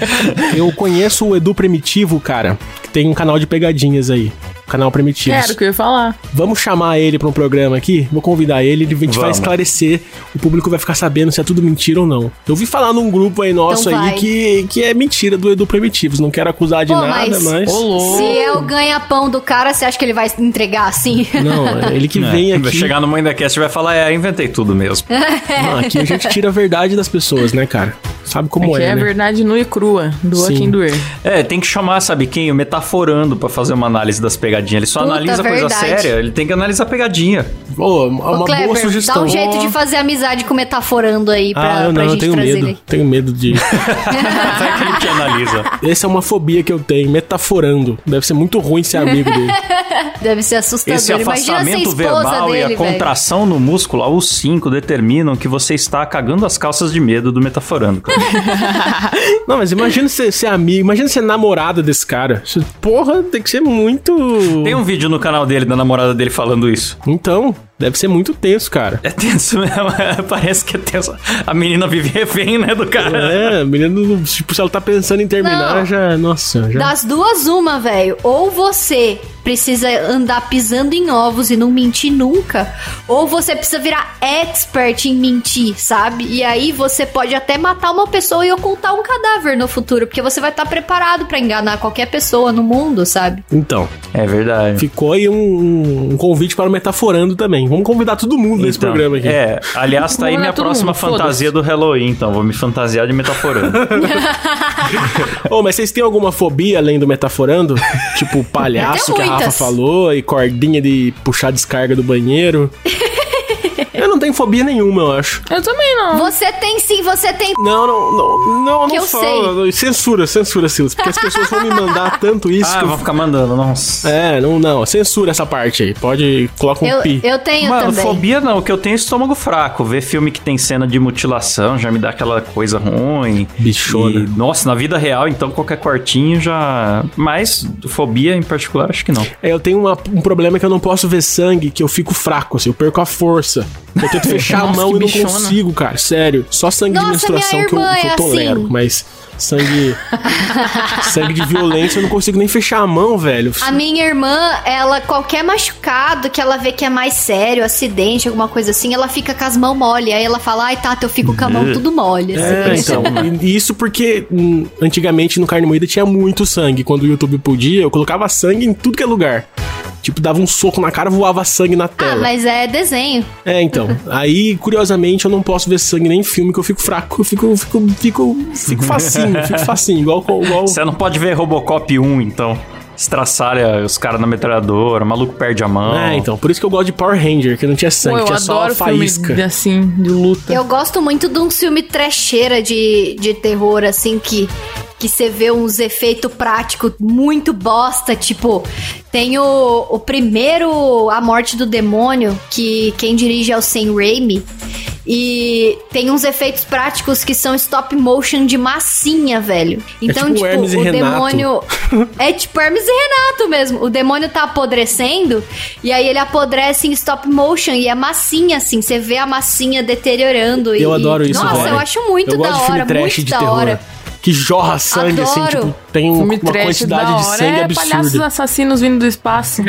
Eu conheço o Edu Primitivo, cara, que tem um canal de pegadinhas aí. Canal Primitivos. Era o que eu ia falar. Vamos chamar ele pra um programa aqui? Vou convidar ele, ele- a gente vai esclarecer. O público vai ficar sabendo se é tudo mentira ou não. Eu ouvi falar num grupo aí nosso Então aí vai. que, que é mentira do Edu Primitivos. Não quero acusar de Pô, nada, mas- mas. Se é o ganha-pão do cara, você acha que ele vai entregar assim? Não, é ele que É, vem Vai aqui. chegar no Mãe da Cast e vai falar, é, inventei tudo mesmo. Não, aqui a gente tira a verdade das pessoas, né, cara? Sabe como Aqui é, é, né? verdade nua e crua. Doa Sim. quem doer. É, tem que chamar, sabe quem? O Metaforando pra fazer uma análise das pegadinhas. Ele só Puta, analisa coisa verdade. séria, ele tem que analisar pegadinha. Ô, uma Ô, boa sugestão. dá um jeito de fazer amizade com o Metaforando aí pra, Ah, eu pra não, eu gente tenho trazer medo. ele. Tenho medo de. Vai que ele te analisa. Essa é uma fobia que eu tenho, metaforando. Deve ser muito ruim ser amigo dele. Deve ser assustador. Esse Imagina ser afastamento verbal dele, e a velho. contração no músculo ao 5 determinam que você está cagando as calças de medo do metaforando. Não, mas imagina ser, ser amigo, imagina ser namorada desse cara. Porra, tem que ser muito. Tem um vídeo no canal dele, da namorada dele, falando isso. Então, deve ser muito tenso, cara. É tenso mesmo, parece que é tenso. A menina vive refém, né, do cara. É, a menina, tipo, se ela tá pensando em terminar, Não. já. Nossa, já. Das duas, uma, velho. Ou você precisa andar pisando em ovos e não mentir nunca, ou você precisa virar expert em mentir, sabe? E aí você pode até matar uma pessoa e ocultar um cadáver no futuro, porque você vai estar preparado pra enganar qualquer pessoa no mundo, sabe? Então, É verdade. ficou aí um, um convite para o Metaforando também. Vamos convidar todo mundo nesse Então, programa aqui. É, aliás, tá aí minha próxima mundo, fantasia do Halloween, então vou me fantasiar de metaforando. Ô, mas vocês têm alguma fobia além do Metaforando? tipo, palhaço que a Rafa falou e cordinha de puxar descarga do banheiro. tenho fobia nenhuma, eu acho. Eu também não. Você tem sim, você tem. Não, não, não, não, Que não eu fala. Censura, censura, Silas. Porque as pessoas vão me mandar tanto isso ah, que eu vou ficar mandando, nossa. É, não, não. Censura essa parte aí. Pode. Coloca um Eu, pi. eu tenho Mano, também. fobia não, o que eu tenho é estômago fraco. Ver filme que tem cena de mutilação já me dá aquela coisa ruim. Bichona. E, nossa, na vida real, então qualquer cortinho já. Mas fobia em particular, acho que não. É, eu tenho uma- um problema que eu não posso ver sangue, que eu fico fraco, assim, eu perco a força. Eu tento fechar a mão e não bichona. consigo, cara. Sério. Só sangue Nossa, de menstruação que eu, que eu é tolero. assim. Mas sangue. sangue de violência eu não consigo nem fechar a mão, velho. A minha irmã, ela, qualquer machucado que ela vê que é mais sério, acidente, alguma coisa assim, ela fica com as mãos mole. Aí ela fala, ai, Tata, eu fico com a mão tudo mole. É, assim. então. E e isso porque hum, antigamente no Carne Moída tinha muito sangue. Quando o YouTube podia, eu colocava sangue em tudo que é lugar. Tipo, dava um soco na cara, voava sangue na tela. Ah, mas é desenho. É, então. Aí, curiosamente, eu não posso ver sangue nem em filme, que eu fico fraco. Eu fico, fico, fico, fico facinho, fico facinho. Igual, igual... Você não pode ver Robocop 1, então. Estraçalha os caras na metralhadora, o maluco perde a mão. É, então. Por isso que eu gosto de Power Ranger, que não tinha Pô, sangue, eu tinha só faísca. filme assim, de luta. Eu gosto muito de um filme trecheira de, de terror, assim, que que você vê uns efeitos práticos muito bosta, tipo, tem o, o primeiro A Morte do Demônio, que quem dirige é o Sam Raimi, e tem uns efeitos práticos que são stop motion de massinha, velho. Então, tipo tipo, e o Renato. demônio é tipo Hermes e Renato mesmo. O demônio tá apodrecendo e aí ele apodrece em stop motion e é massinha, assim. Você vê a massinha deteriorando. Eu e... adoro isso, Nossa, velho. eu acho muito eu da hora, muito da hora. Que jorra sangue, assim, Adoro. tipo, tem um- uma trash quantidade da de sangue é palhaços absurda. assassinos vindo do espaço.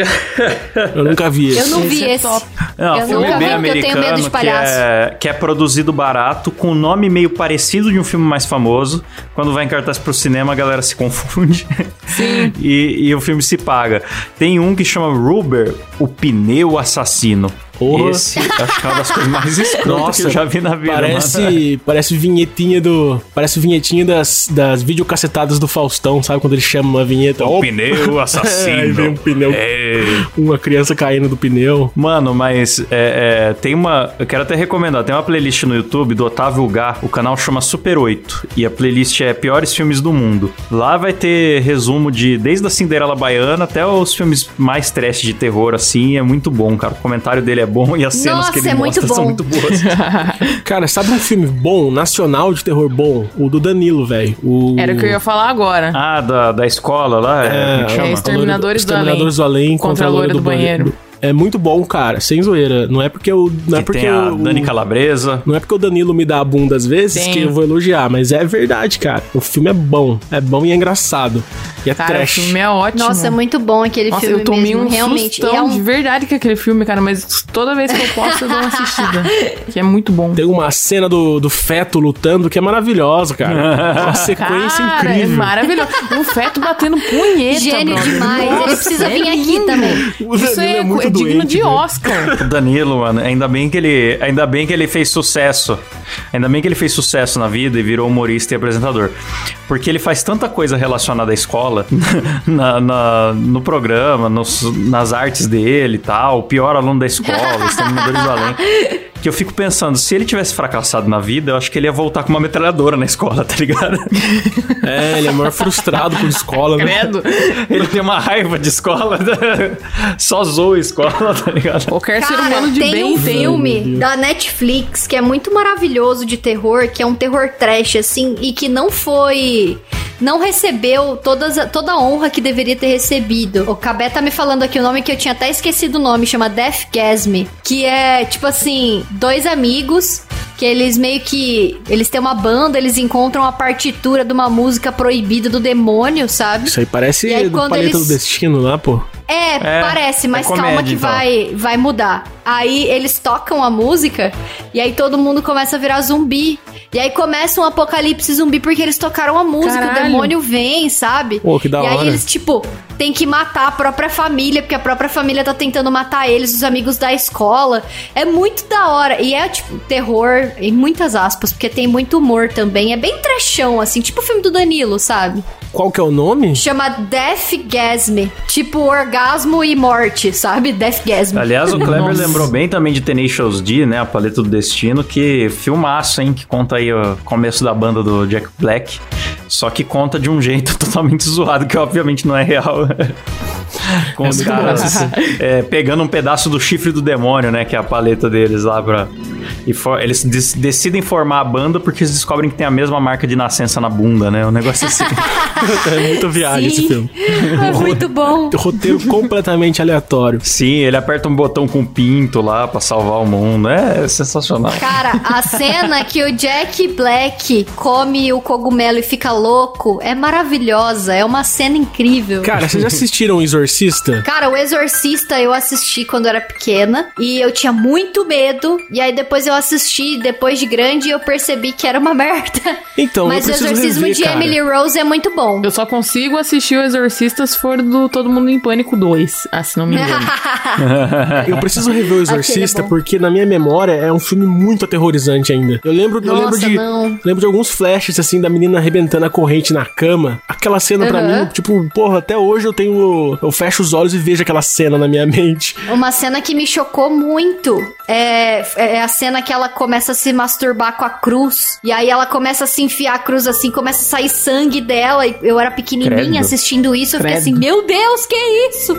Eu nunca vi Eu esse. não vi Esse é esse. top. Não, eu filme nunca bem vi, porque eu tenho medo americano de que palhaço. é, que é produzido barato, com nome meio parecido de um filme mais famoso. Quando vai em cartaz pro cinema, a galera se confunde. Sim. e, e o filme se paga. Tem um que chama Ruber, o pneu assassino. Porra. Esse acho que é uma das coisas mais escrotas que eu já vi na vida. mano. Parece, parece vinhetinha do. Parece vinhetinha das, das videocassetadas do Faustão, sabe? Quando ele chama uma vinheta. O pneu assassino. Aí vem um pneu. É. Uma criança caindo do pneu. Mano, mas é, é, tem uma. Eu quero até recomendar. Tem uma playlist no YouTube do Otávio Gá. O canal chama Super 8. E a playlist é Piores Filmes do Mundo. Lá vai ter resumo de desde a Cinderela Baiana até os filmes mais trash de terror, assim. É muito bom, cara. O comentário dele é bom e as cenas Nossa, que ele é muito mostra são bom. muito boas. Cara, sabe um filme bom, nacional de terror bom? O do Danilo, velho. O... Era o que eu ia falar agora. ah, da, da escola lá? É, que é chama? Exterminadores do Exterminadores do Além Contra a loira do banheiro. É muito bom, cara, sem zoeira. Não é porque eu. Não é Que porque tem a eu, Dani Calabresa. Não é porque o Danilo me dá a bunda às vezes Tem. que eu vou elogiar, mas é verdade, cara. O filme é bom. É bom e é engraçado. E é Cara, o trash. filme é ótimo. Nossa, é muito bom aquele Nossa, filme eu tomei mesmo, um realmente. E sustão é um- de verdade com aquele filme, cara, mas toda vez que eu posso eu dou uma assistida. que é muito bom. Tem uma cena do, do feto lutando que é maravilhosa, cara. Uma sequência Cara, é incrível. maravilhoso. Um feto batendo punheta, Gênio demais. Ele precisa é vir aqui também. O Isso Danilo é, é muito é digno doente, de velho. Oscar. O Danilo, mano, ainda bem que ele, ainda bem que ele fez sucesso. Ainda bem que ele fez sucesso na vida e virou humorista e apresentador. Porque ele faz tanta coisa relacionada à escola, na, na- no programa, nos- nas artes dele e tal, o pior aluno da escola, os Exterminadores do Além. Que eu fico pensando, se ele tivesse fracassado na vida, eu acho que ele ia voltar com uma metralhadora na escola, tá ligado? É, ele é maior frustrado com a escola, né? Credo. ele tem uma raiva de escola, só zoa a escola, tá ligado? Qualquer ser Cara, humano de tem bem um tem. filme Deus. da Netflix que é muito maravilhoso de terror, que é um terror trash, assim, e que não foi. Não recebeu todas, toda a honra que deveria ter recebido. O Cabé tá me falando aqui o nome que eu tinha até esquecido o nome, chama Deathgasm. Que é, tipo assim, dois amigos que eles meio que. Eles têm uma banda, eles encontram a partitura de uma música proibida do demônio, sabe? Isso aí parece E aí, do Paleta eles- do Destino lá, pô. É, É, parece, é mas calma comédia, que então. vai, vai mudar. Aí eles tocam a música e aí todo mundo começa a virar zumbi. E aí começa um apocalipse zumbi porque eles tocaram a música, o Caralho. demônio vem, sabe? Pô, que da e aí hora. eles, tipo, tem que matar a própria família, porque a própria família tá tentando matar eles, os amigos da escola. É muito da hora. E é, tipo, terror, em muitas aspas, porque tem muito humor também. É bem trechão, assim, tipo o filme do Danilo, sabe? Qual que é o nome? Chama Deathgasm. Tipo orgasmo e morte, sabe? Deathgasm. Aliás, o Kleber Nossa. lembrou bem também de Tenacious D, né? A Paleta do Destino, que filmaço, hein? Que conta aí o começo da banda do Jack Black. Só que conta de um jeito totalmente zoado, que obviamente não é real. Com É os muito caras é, pegando um pedaço do chifre do demônio, né? Que é a paleta deles lá pra. E for- eles des- decidem formar a banda porque eles descobrem que tem a mesma marca de nascença na bunda, né? Um negócio assim. É muito viagem esse Sim. filme. É muito bom. Roteiro completamente aleatório. Sim, ele aperta um botão com pinto lá pra salvar o mundo. É sensacional. Cara, a cena que o Jack Black come o cogumelo e fica louco é maravilhosa. É uma cena incrível. Cara, vocês já assistiram o Exorcista? Cara, o Exorcista eu assisti quando eu era pequena e eu tinha muito medo. E aí depois eu assisti, depois de grande, e eu percebi que era uma merda. Então, Mas o eu preciso Exorcismo rever, de cara. Emily Rose é muito bom. Eu só consigo assistir o Exorcista se for do Todo Mundo em Pânico 2. Ah, se não me engano. Eu preciso rever o Exorcista é bom. porque na minha memória é um filme muito aterrorizante ainda. Eu lembro, eu lembro Nossa, de não. lembro de alguns flashes assim da menina arrebentando a corrente na cama. Aquela cena pra Aham. mim, tipo, porra, até hoje eu tenho eu fecho os olhos e vejo aquela cena na minha mente. Uma cena que me chocou muito é, é a cena que ela começa a se masturbar com a cruz. E aí ela começa a se enfiar a cruz assim, começa a sair sangue dela. E eu era pequenininha Credo. assistindo isso. Eu fiquei Credo. assim, meu Deus, que isso?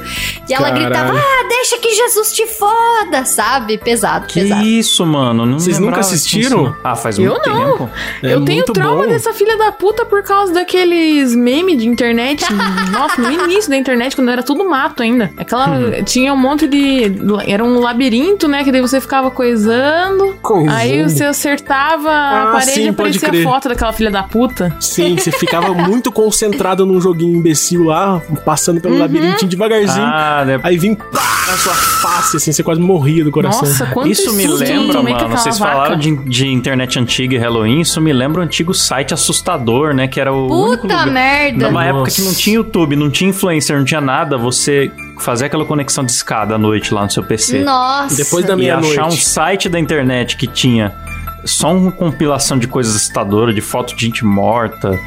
E ela Caralho. gritava, ah, deixa que Jesus te foda, sabe? Pesado, Que pesado. isso, mano? Não Vocês nunca assistiram? Ah, faz Eu muito não. tempo. É eu tenho trauma bom. dessa filha da puta por causa daqueles memes de internet. Nossa, no início da internet, quando era tudo mato ainda. Aquela. Uhum. Tinha um monte de. Era um labirinto, né? Que daí você ficava coisando. Coisando. Aí você acertava Ah, a parede sim, e pode aparecia crer. a foto daquela filha da puta. Sim, você ficava muito concentrado num joguinho imbecil lá, passando pelo labirintinho devagarzinho. Ah, né? Aí vim pá, na sua face, assim, você quase morria do coração. Nossa, quanto Isso me lembra, mano. Vocês vaca. falaram de, de internet antiga e Halloween. Isso me lembra um antigo site assustador, né? Que era o. único Puta lugar- merda. Numa época Nossa. que não tinha YouTube, não tinha influencer, não tinha nada, você fazer aquela conexão de escada à noite lá no seu PC. Nossa. Depois da e achar um meia-noite. site da internet que tinha só uma compilação de coisas assustadoras, de foto de gente morta,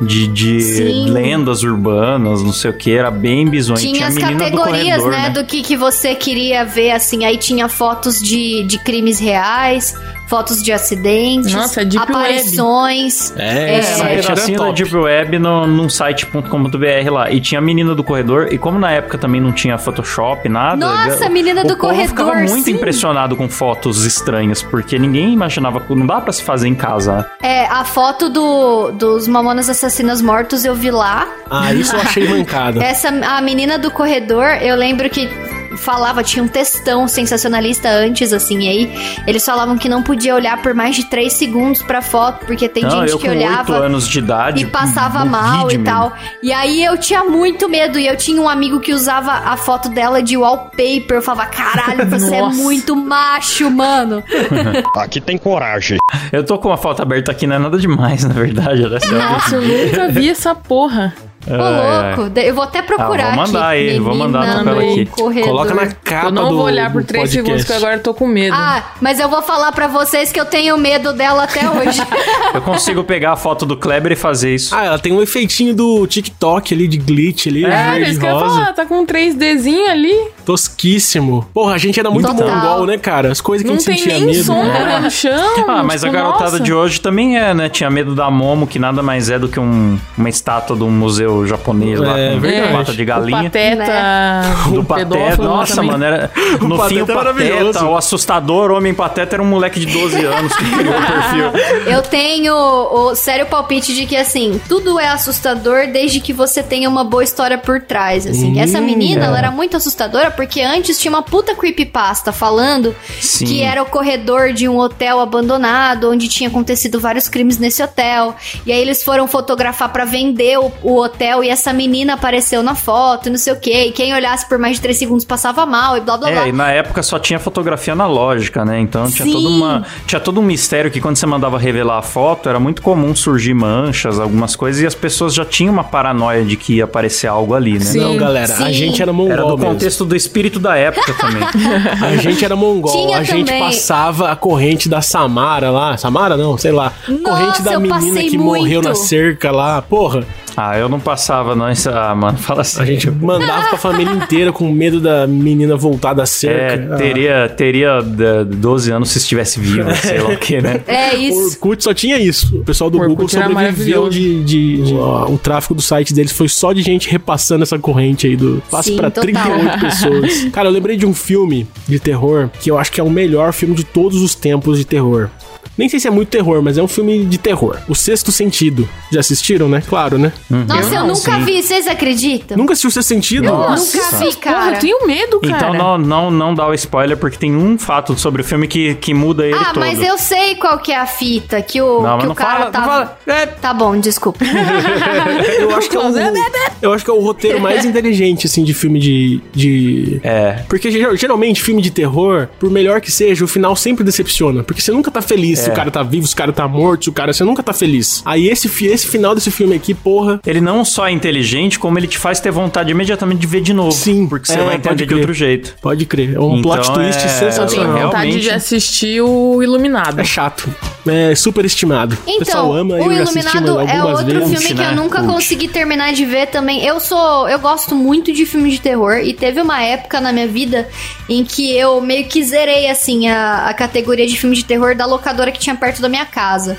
de, de lendas urbanas, não sei o que, era bem bizonho. Tinha a as menina do categorias, corredor, né, do que, que você queria ver, assim. Aí tinha fotos de, de crimes reais, fotos de acidentes, Nossa, é Deep aparições. É, esse É. Site era pedacinho da. Deep Web no, num site.com.br lá. E tinha a menina do corredor. E como na época também não tinha Photoshop, nada. Nossa, a menina do corredor, ficava muito sim. impressionado com fotos estranhas. Porque ninguém imaginava. Não dá pra se fazer em casa. É, a foto do, dos Mamonas Assassinas Mortos eu vi lá. Ah, isso eu achei mancada. Essa, a menina do corredor, eu lembro que falava, tinha um textão sensacionalista antes, assim, e aí eles falavam que não podia olhar por mais de três segundos pra foto, porque tem não, gente eu que com olhava anos de idade. e passava morri mal e tal. E aí eu tinha muito medo, e eu tinha um amigo que usava a foto dela de wallpaper, eu falava, caralho, você é muito macho, mano. Aqui tem coragem. Eu tô com a foto aberta aqui, não é nada demais, na verdade. Né? Nossa, eu nunca vi essa porra. Ô, É, louco. de- Eu vou até procurar Ah, vou mandar aqui. aí, vou mandar pra ela aqui. corredor. Coloca na capa Eu não do vou olhar por do três podcast. segundos, que agora eu tô com medo. Ah, mas eu vou falar pra vocês que eu tenho medo dela até hoje. Eu consigo pegar a foto do Kleber e fazer isso. Ah, ela tem um efeitinho do TikTok ali, de glitch ali, é, verde, isso que eu ia falar, tá com um 3Dzinho ali. Tosquíssimo. Porra, a gente era muito Total. mongol, né, cara? As coisas que Não a gente tem sentia nem medo. sombra né? no chão. Ah, mas tipo, a garotada nossa. de hoje também é, né? Tinha medo da Momo, que nada mais é do que um- uma estátua de um museu japonês lá É, com verdade. pata de O galinha. pateta. Do o Pateta, nossa, também. mano, era, no Pateta fim o é Pateta, maravilhoso. o assustador Homem Pateta era um moleque de 12 anos que criou o perfil. Eu tenho o sério palpite de que, assim, tudo é assustador desde que você tenha uma boa história por trás, assim. Hum, Essa menina, é. ela era muito assustadora porque antes tinha uma puta creepypasta falando Sim. que era o corredor de um hotel abandonado, onde tinha acontecido vários crimes nesse hotel. E aí eles foram fotografar pra vender o, o hotel e essa menina apareceu na foto, e não sei o quê. E quem olhasse por mais de três segundos passava mal e blá blá blá. É, e na época só tinha fotografia analógica, né? Então tinha Sim. toda uma, tinha todo um mistério que quando você mandava revelar a foto, era muito comum surgir manchas, algumas coisas, e as pessoas já tinham uma paranoia de que ia aparecer algo ali, né? Sim. Não, galera, a Sim. gente era mongol Era do mesmo. contexto do espírito da época também. A gente era mongol, Tinha a gente também. passava a corrente da Samara lá. Samara não, sei lá. corrente da menina que morreu muito. na cerca lá. Porra, ah, eu não passava, não. Isso, ah, mano, fala assim. a gente mandava com a família inteira com medo da menina voltar da cerca. É, teria, teria da- 12 anos se estivesse vivo, sei lá o que, né? É Ah, o isso. Orkut só tinha isso. O pessoal do O Google sobreviveu de. de, de- ó, o tráfego do site deles foi só de gente repassando essa corrente aí do. Pra total. 38 pessoas. Cara, eu lembrei de um filme de terror que eu acho que é o melhor filme de todos os tempos de terror. Nem sei se é muito terror, mas é um filme de terror. O Sexto Sentido. Já assistiram, né? Claro, né? Nossa, eu, não, nunca sim. vi, vocês acreditam? Nunca assistiu o Sexto Sentido? Nossa. Nunca vi, Porra, cara. eu tenho medo, cara. Então não, não, não dá o spoiler, porque tem um fato sobre o filme que, que muda ele Ah, todo. mas eu sei qual que é a fita, que o, Não, mas que o não cara fala, não tava... fala. É. Tá bom, desculpa. Eu acho que é o, eu acho que é o roteiro mais inteligente, assim, de filme de. de... É. Porque geral- geralmente, filme de terror, por melhor que seja, o final sempre decepciona. Porque você nunca tá feliz se É. o cara tá vivo, se o cara tá morto, se o cara. Você nunca tá feliz. Aí esse, esse final desse filme aqui, porra. Ele não só é inteligente, como ele te faz ter vontade imediatamente de ver de novo. Sim, Porque você é, vai pode entender de outro jeito. Pode crer. É um Então, plot twist é- Eu tenho sensacional. Real- vontade de realmente- assistir o Iluminado. É chato. É superestimado. o pessoal Então, ama o eu já assisti Iluminado é outro vezes. filme que né? eu nunca Cult. consegui terminar de ver também. Eu sou, eu gosto muito de filmes de terror e teve uma época na minha vida em que eu meio que zerei assim a, a categoria de filme de terror da locadora que tinha perto da minha casa.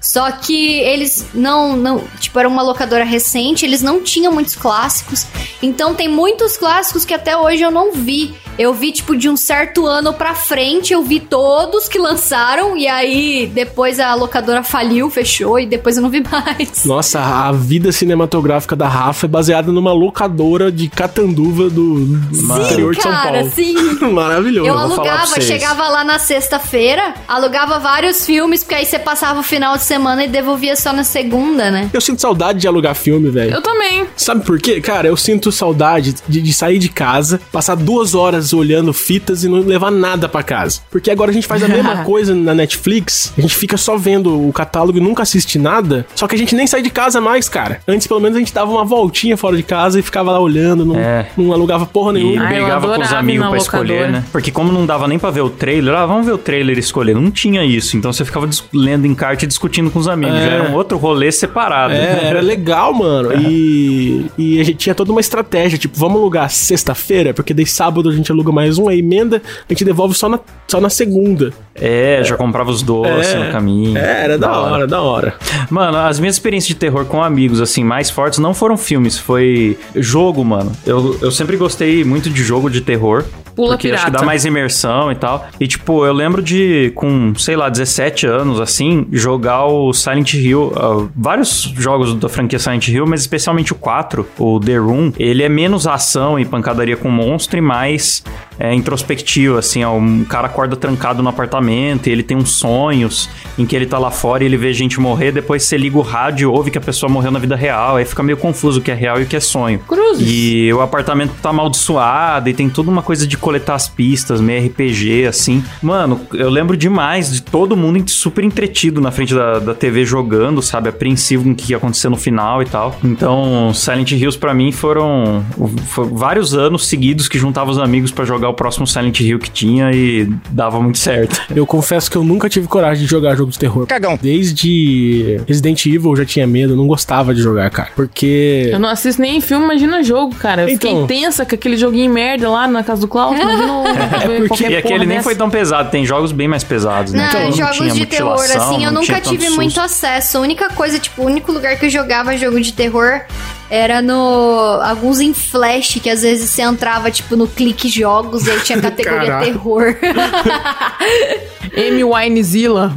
Só que eles não, não, tipo, era uma locadora recente, eles não tinham muitos clássicos. Então tem muitos clássicos que até hoje eu não vi. Eu vi, tipo, de um certo ano pra frente, eu vi todos que lançaram, e aí depois a locadora faliu, fechou, e depois eu não vi mais. Nossa, a vida cinematográfica da Rafa é baseada numa locadora de Catanduva do do interior de São Paulo. sim. Maravilhoso. Eu alugava, chegava lá na sexta-feira, alugava vários filmes, porque aí você passava o final de semana e devolvia só na segunda, né? Eu sinto saudade de alugar filme, velho. Eu também. Sabe por quê? Cara, eu sinto saudade de, de sair de casa, passar duas horas olhando fitas e não levar nada pra casa. Porque agora a gente faz a mesma coisa na Netflix, a gente fica só vendo o catálogo e nunca assiste nada, só que a gente nem sai de casa mais, cara. Antes, pelo menos, a gente dava uma voltinha fora de casa e ficava lá olhando, não, É. não alugava porra E nenhuma. Ah, eu brigava com os amigos pra escolher, né? Porque como não dava nem pra ver o trailer, ah, vamos ver o trailer e escolher. Não tinha isso. Então você ficava lendo encarte e discutindo com os amigos. É. Já era um outro rolê separado. É, era legal, mano. E, e a gente tinha toda uma estratégia, tipo, vamos alugar sexta-feira, porque daí sábado a gente aluga mais um, a emenda a gente devolve só na, só na segunda. É, já comprava os doces no caminho. É, era da hora, da hora. Mano, as minhas experiências de terror com amigos, assim, mais fortes não foram filmes, foi jogo, mano. Eu, eu sempre gostei muito de jogo de terror. Pula porque acho que pirata. dá mais imersão e tal. E, tipo, eu lembro de, com, sei lá, 17 anos, assim, jogar o Silent Hill. ah, vários jogos da franquia Silent Hill, mas especialmente o 4, o The Room. Ele é menos ação e pancadaria com monstro e mais é, introspectivo, assim, ó, um cara acorda trancado no apartamento e ele tem uns sonhos em que ele tá lá fora e ele vê gente morrer, depois você liga o rádio e ouve que a pessoa morreu na vida real, aí fica meio confuso o que é real e o que é sonho. Cruzes. E o apartamento tá amaldiçoado e tem toda uma coisa de coletar as pistas, meio RPG, assim. Mano, eu lembro demais de todo mundo super entretido na frente da, da TV jogando, sabe? Apreensivo com o que ia acontecer no final e tal. Então, Silent Hills pra mim foram, foi vários anos seguidos que juntava os amigos pra jogar o próximo Silent Hill que tinha e dava muito certo. Eu confesso que eu nunca tive coragem de jogar jogo de terror. Cagão. Desde Resident Evil eu já tinha medo, eu não gostava de jogar, cara. Porque. Eu não assisto nem filme, imagina jogo, cara. Eu Então. fiquei tensa com aquele joguinho merda lá na casa do Klaus. Imagina ver porque- E aquele nem dessa. foi tão pesado, tem jogos bem mais pesados, né? Não, Então, jogos tinha de terror, assim, eu não nunca tive susto. muito acesso. A única coisa, tipo, o único lugar que eu jogava jogo de terror era no. alguns em flash, que às vezes você entrava, tipo, no clique jogos e aí tinha categoria Caraca. terror. Amy Winezilla.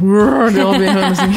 Assim.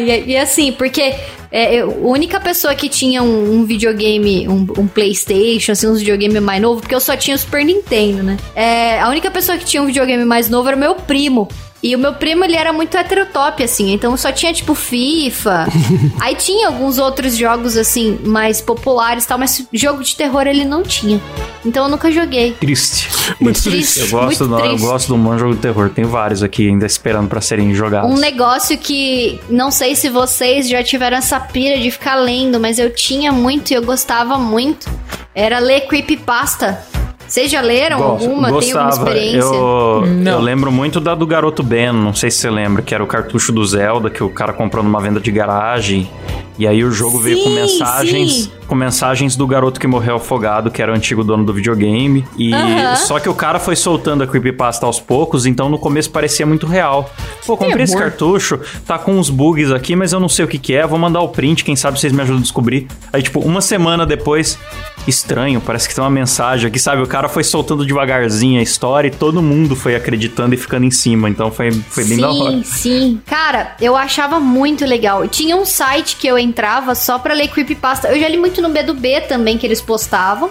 E, e assim, porque é, eu- a única pessoa que tinha um, um videogame, um, um Playstation, assim, uns videogame mais novo, porque eu só tinha o Super Nintendo, né? É, a única pessoa que tinha um videogame mais novo era o meu primo. E o meu primo, ele era muito heterotop, assim, então só tinha, tipo, FIFA. Aí tinha alguns outros jogos, assim, mais populares e tal, mas jogo de terror ele não tinha. Então eu nunca joguei. Triste. Muito triste. Eu gosto, muito do, eu triste. gosto do bom jogo de terror. Tem vários aqui ainda esperando pra serem jogados. Um negócio que não sei se vocês já tiveram essa pira de ficar lendo, mas eu tinha muito e eu gostava muito. Era ler creepypasta. Vocês já leram Gosto- alguma? Tem alguma Gostava. experiência? Eu, Não. eu lembro muito da do Garoto Ben, não sei se você lembra, que era o cartucho do Zelda que o cara comprou numa venda de garagem. E aí o jogo veio com Sim, mensagens, sim. com mensagens do garoto que morreu afogado, que era o antigo dono do videogame. E Aham. só que o cara foi soltando a creepypasta aos poucos, então no começo parecia muito real. Pô, comprei esse cartucho, tá com uns bugs aqui, mas eu não sei o que que é, vou mandar o print, quem sabe vocês me ajudam a descobrir. Aí tipo, uma semana depois, estranho, parece que tem uma mensagem aqui, sabe? O cara foi soltando devagarzinho a história e todo mundo foi acreditando e ficando em cima, então foi, foi bem sim, da hora. sim. Cara, eu achava muito legal. Tinha um site que eu entrava só pra ler creepypasta. Eu já li muito no B do B também que eles postavam.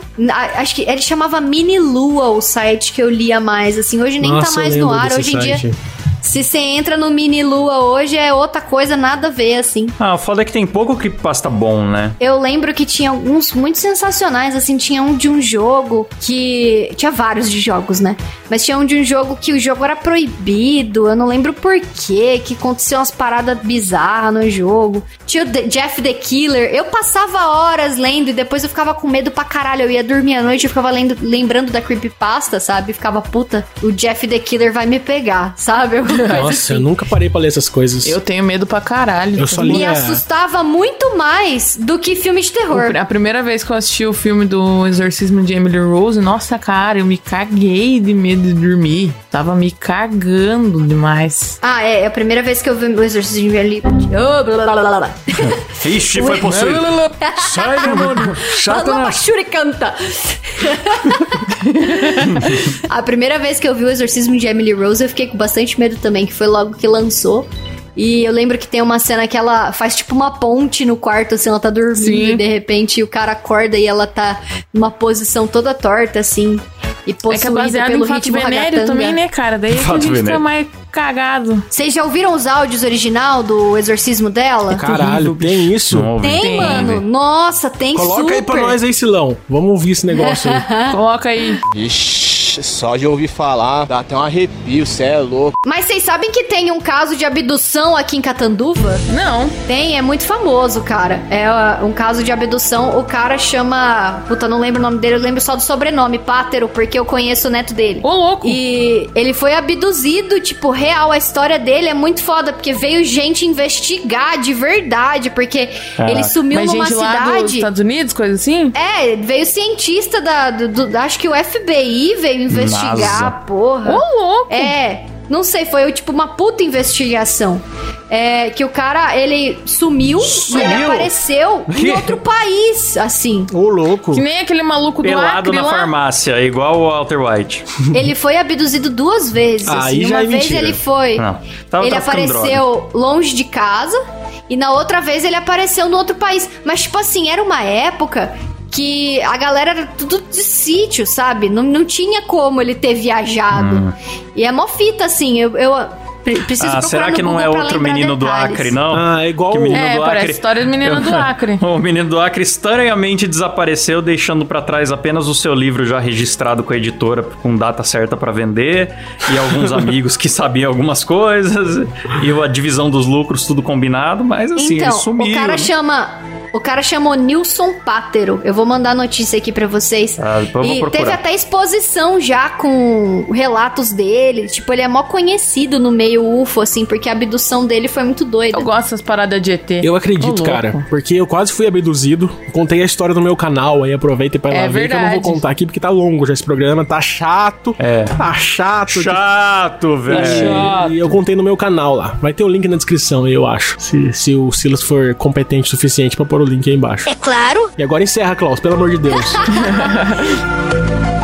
Acho que ele chamava Mini Lua o site que eu lia mais, assim. Hoje nem Nossa, tá mais no ar. Hoje em dia, site. Se você entra no Mini Lua hoje é outra coisa, nada a ver, assim. Ah, foda é que tem pouco creepypasta bom, né? Eu lembro que tinha alguns muito sensacionais, assim, tinha um de um jogo que. Tinha vários de jogos, né? Mas tinha um de um jogo que o jogo era proibido, eu não lembro por quê, que aconteceu umas paradas bizarras no jogo. Tinha o The- Jeff the Killer, eu passava horas lendo e depois eu ficava com medo pra caralho. Eu ia dormir à noite e ficava lendo, lembrando da creepypasta, sabe? Ficava, puta, o Jeff the Killer vai me pegar, sabe? Alguma Nossa, eu nunca parei pra ler essas coisas. Eu tenho medo pra caralho. Eu só Me li a- assustava muito mais do que filme de terror. A primeira vez que eu assisti o filme do Exorcismo de Emily Rose, nossa, cara, eu me caguei de medo de dormir. Tava me cagando demais. Ah, é, é a primeira vez que eu vi o exorcismo de Emily. Oh, blá, blá, blá, blá. Ixi, foi possuído. Sai, demônio! Alô, Shuri canta! a primeira vez que eu vi o exorcismo de Emily Rose, eu fiquei com bastante medo também, que foi logo que lançou. E eu lembro que tem uma cena que ela faz tipo uma ponte no quarto, assim, ela tá dormindo Sim. e de repente o cara acorda e ela tá numa posição toda torta, assim. E É que é possuída baseado pelo em fato ritmo venéreo ragatanga. também, né, cara? Daí que a gente fica venéreo. mais cagado. Vocês já ouviram os áudios original do exorcismo dela? Caralho, tem isso? Não. Tem, Tem, mano. Nossa, tem Coloca super. aí pra nós aí, Silão. Vamos ouvir esse negócio aí. Coloca aí. Ixi, só de ouvir falar, dá até um arrepio, cê é louco. Mas vocês sabem que tem um caso de abdução aqui em Catanduva? Não. Tem, é muito famoso, cara. É um caso de abdução. O cara chama. Puta, não lembro o nome dele, eu lembro só do sobrenome, Pátero, porque eu conheço o neto dele. Ô, louco. E ele foi abduzido, tipo, real. A história dele é muito foda, porque veio gente investigar de verdade, porque ele sumiu Mas numa gente lá dos cidade. Estados Unidos, coisa assim? É, veio cientista da. Do, do- acho que o FBI veio investigar, NASA. porra. Ô, louco. É, não sei, foi tipo uma puta investigação. É, que o cara, ele sumiu, e ele Sumiu? apareceu em outro país, assim. Ô, louco. Que nem aquele maluco do Pelado Acre na lá. farmácia, igual o Walter White. ele foi abduzido duas vezes. Aí assim. já Uma é vez mentira. ele foi. Não, tava ele apareceu longe de casa. E na outra vez ele apareceu no outro país. Mas, tipo assim, era uma época que a galera era tudo de sítio, sabe? Não, não tinha como ele ter viajado. Hum. E é mó fita, assim, eu... eu pre- Preciso Ah, procurar será que não é outro menino do detalhes. Acre, não? Ah, é igual Que o- menino É, do Acre. história do menino do Acre. O menino do Acre estranhamente desapareceu, deixando pra trás apenas o seu livro já registrado com a editora, com data certa pra vender, e alguns amigos que sabiam algumas coisas, e a divisão dos lucros, tudo combinado, mas assim, então, ele sumiu. o cara né? chama... O cara chamou Nilson Pátero. Eu vou mandar a notícia aqui pra vocês. Ah, e teve até exposição já com relatos dele. Tipo, ele é mó conhecido no meio UFO, assim, porque a abdução dele foi muito doida. Eu gosto dessas paradas de ET. Eu acredito, louco. cara, porque eu quase fui abduzido. Contei a história no meu canal, aí aproveita e para É lá ver que eu não vou contar aqui porque tá longo já esse programa, tá chato. É. Tá chato. Chato, velho. É, chato. E eu contei no meu canal lá. Vai ter o link na descrição, eu acho. Se, se o Silas for competente o suficiente pra pôr o link aí embaixo. É claro. E agora encerra, Klaus, pelo amor de Deus.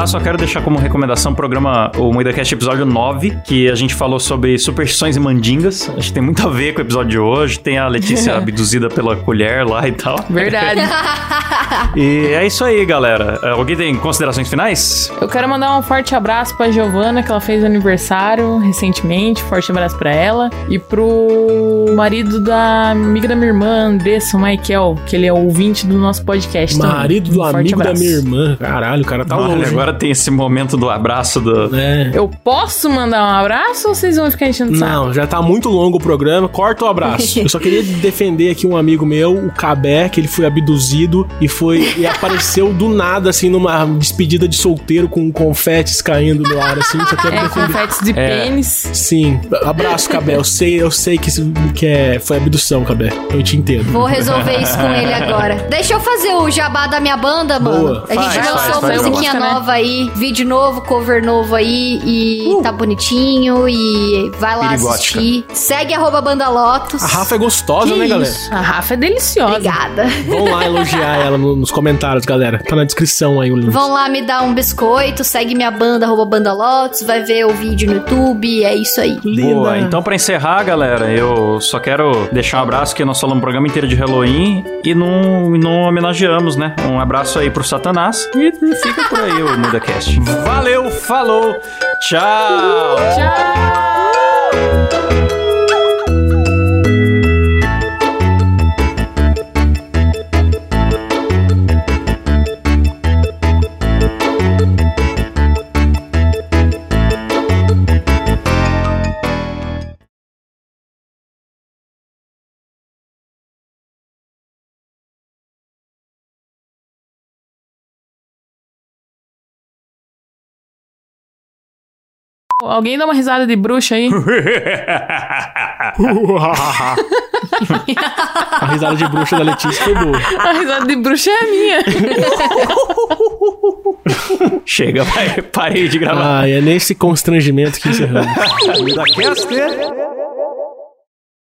encerrar, só quero deixar como recomendação o programa, o MoidaCast episódio 9, que a gente falou sobre superstições e mandingas. Acho que tem muito a ver com o episódio de hoje. Tem a Letícia abduzida pela colher lá e tal. Verdade. E é isso aí, galera. É, Alguém tem considerações finais? Eu quero mandar um forte abraço pra Giovana, que ela fez aniversário recentemente. Forte abraço pra ela. E pro marido da amiga da minha irmã, Andressa, o Michael, que ele é ouvinte do nosso podcast também. Marido do Um amigo da minha irmã. Caralho, o cara tá Olha, longe. agora tem esse momento do abraço do. É. Eu posso mandar um abraço ou vocês vão ficar enchendo saco? Não, já tá muito longo o programa. Corta o abraço. Eu só queria defender aqui um amigo meu, o Cabé, que ele foi abduzido e foi e apareceu do nada, assim, numa despedida de solteiro com confetes caindo no ar, assim. Só quero É, defender. confetes de É. pênis. Sim. Abraço, Cabé. Eu sei, eu sei que, que é, foi abdução, Cabé. Eu te entendo. Vou resolver isso com ele agora. Deixa eu fazer o jabá da minha banda, mano. Boa. A gente Faz, lançou faz, uma faz, musiquinha música, nova aí, vídeo novo, cover novo aí, e tá bonitinho, e vai lá Pirigótica. assistir. Segue arroba Banda Lotus. A Rafa é gostosa, Que né, galera? isso? A Rafa é deliciosa. Obrigada. Vão lá elogiar ela no- nos comentários, galera. Tá na descrição aí o link. Vão lá me dar um biscoito, segue minha banda, arroba Banda Lotus, vai ver o vídeo no YouTube, é isso aí. Boa, então pra encerrar, galera, eu só quero deixar um abraço que nós falamos o programa inteiro de Halloween e não, não homenageamos, né? Um abraço aí pro Satanás e fica por aí o MudaCast. Valeu, falou, tchau! Alguém dá uma risada de bruxa aí? A risada de bruxa da Letícia foi boa. A risada de bruxa é a minha. Chega, vai, parei de gravar. Ah, é nesse constrangimento que encerramos.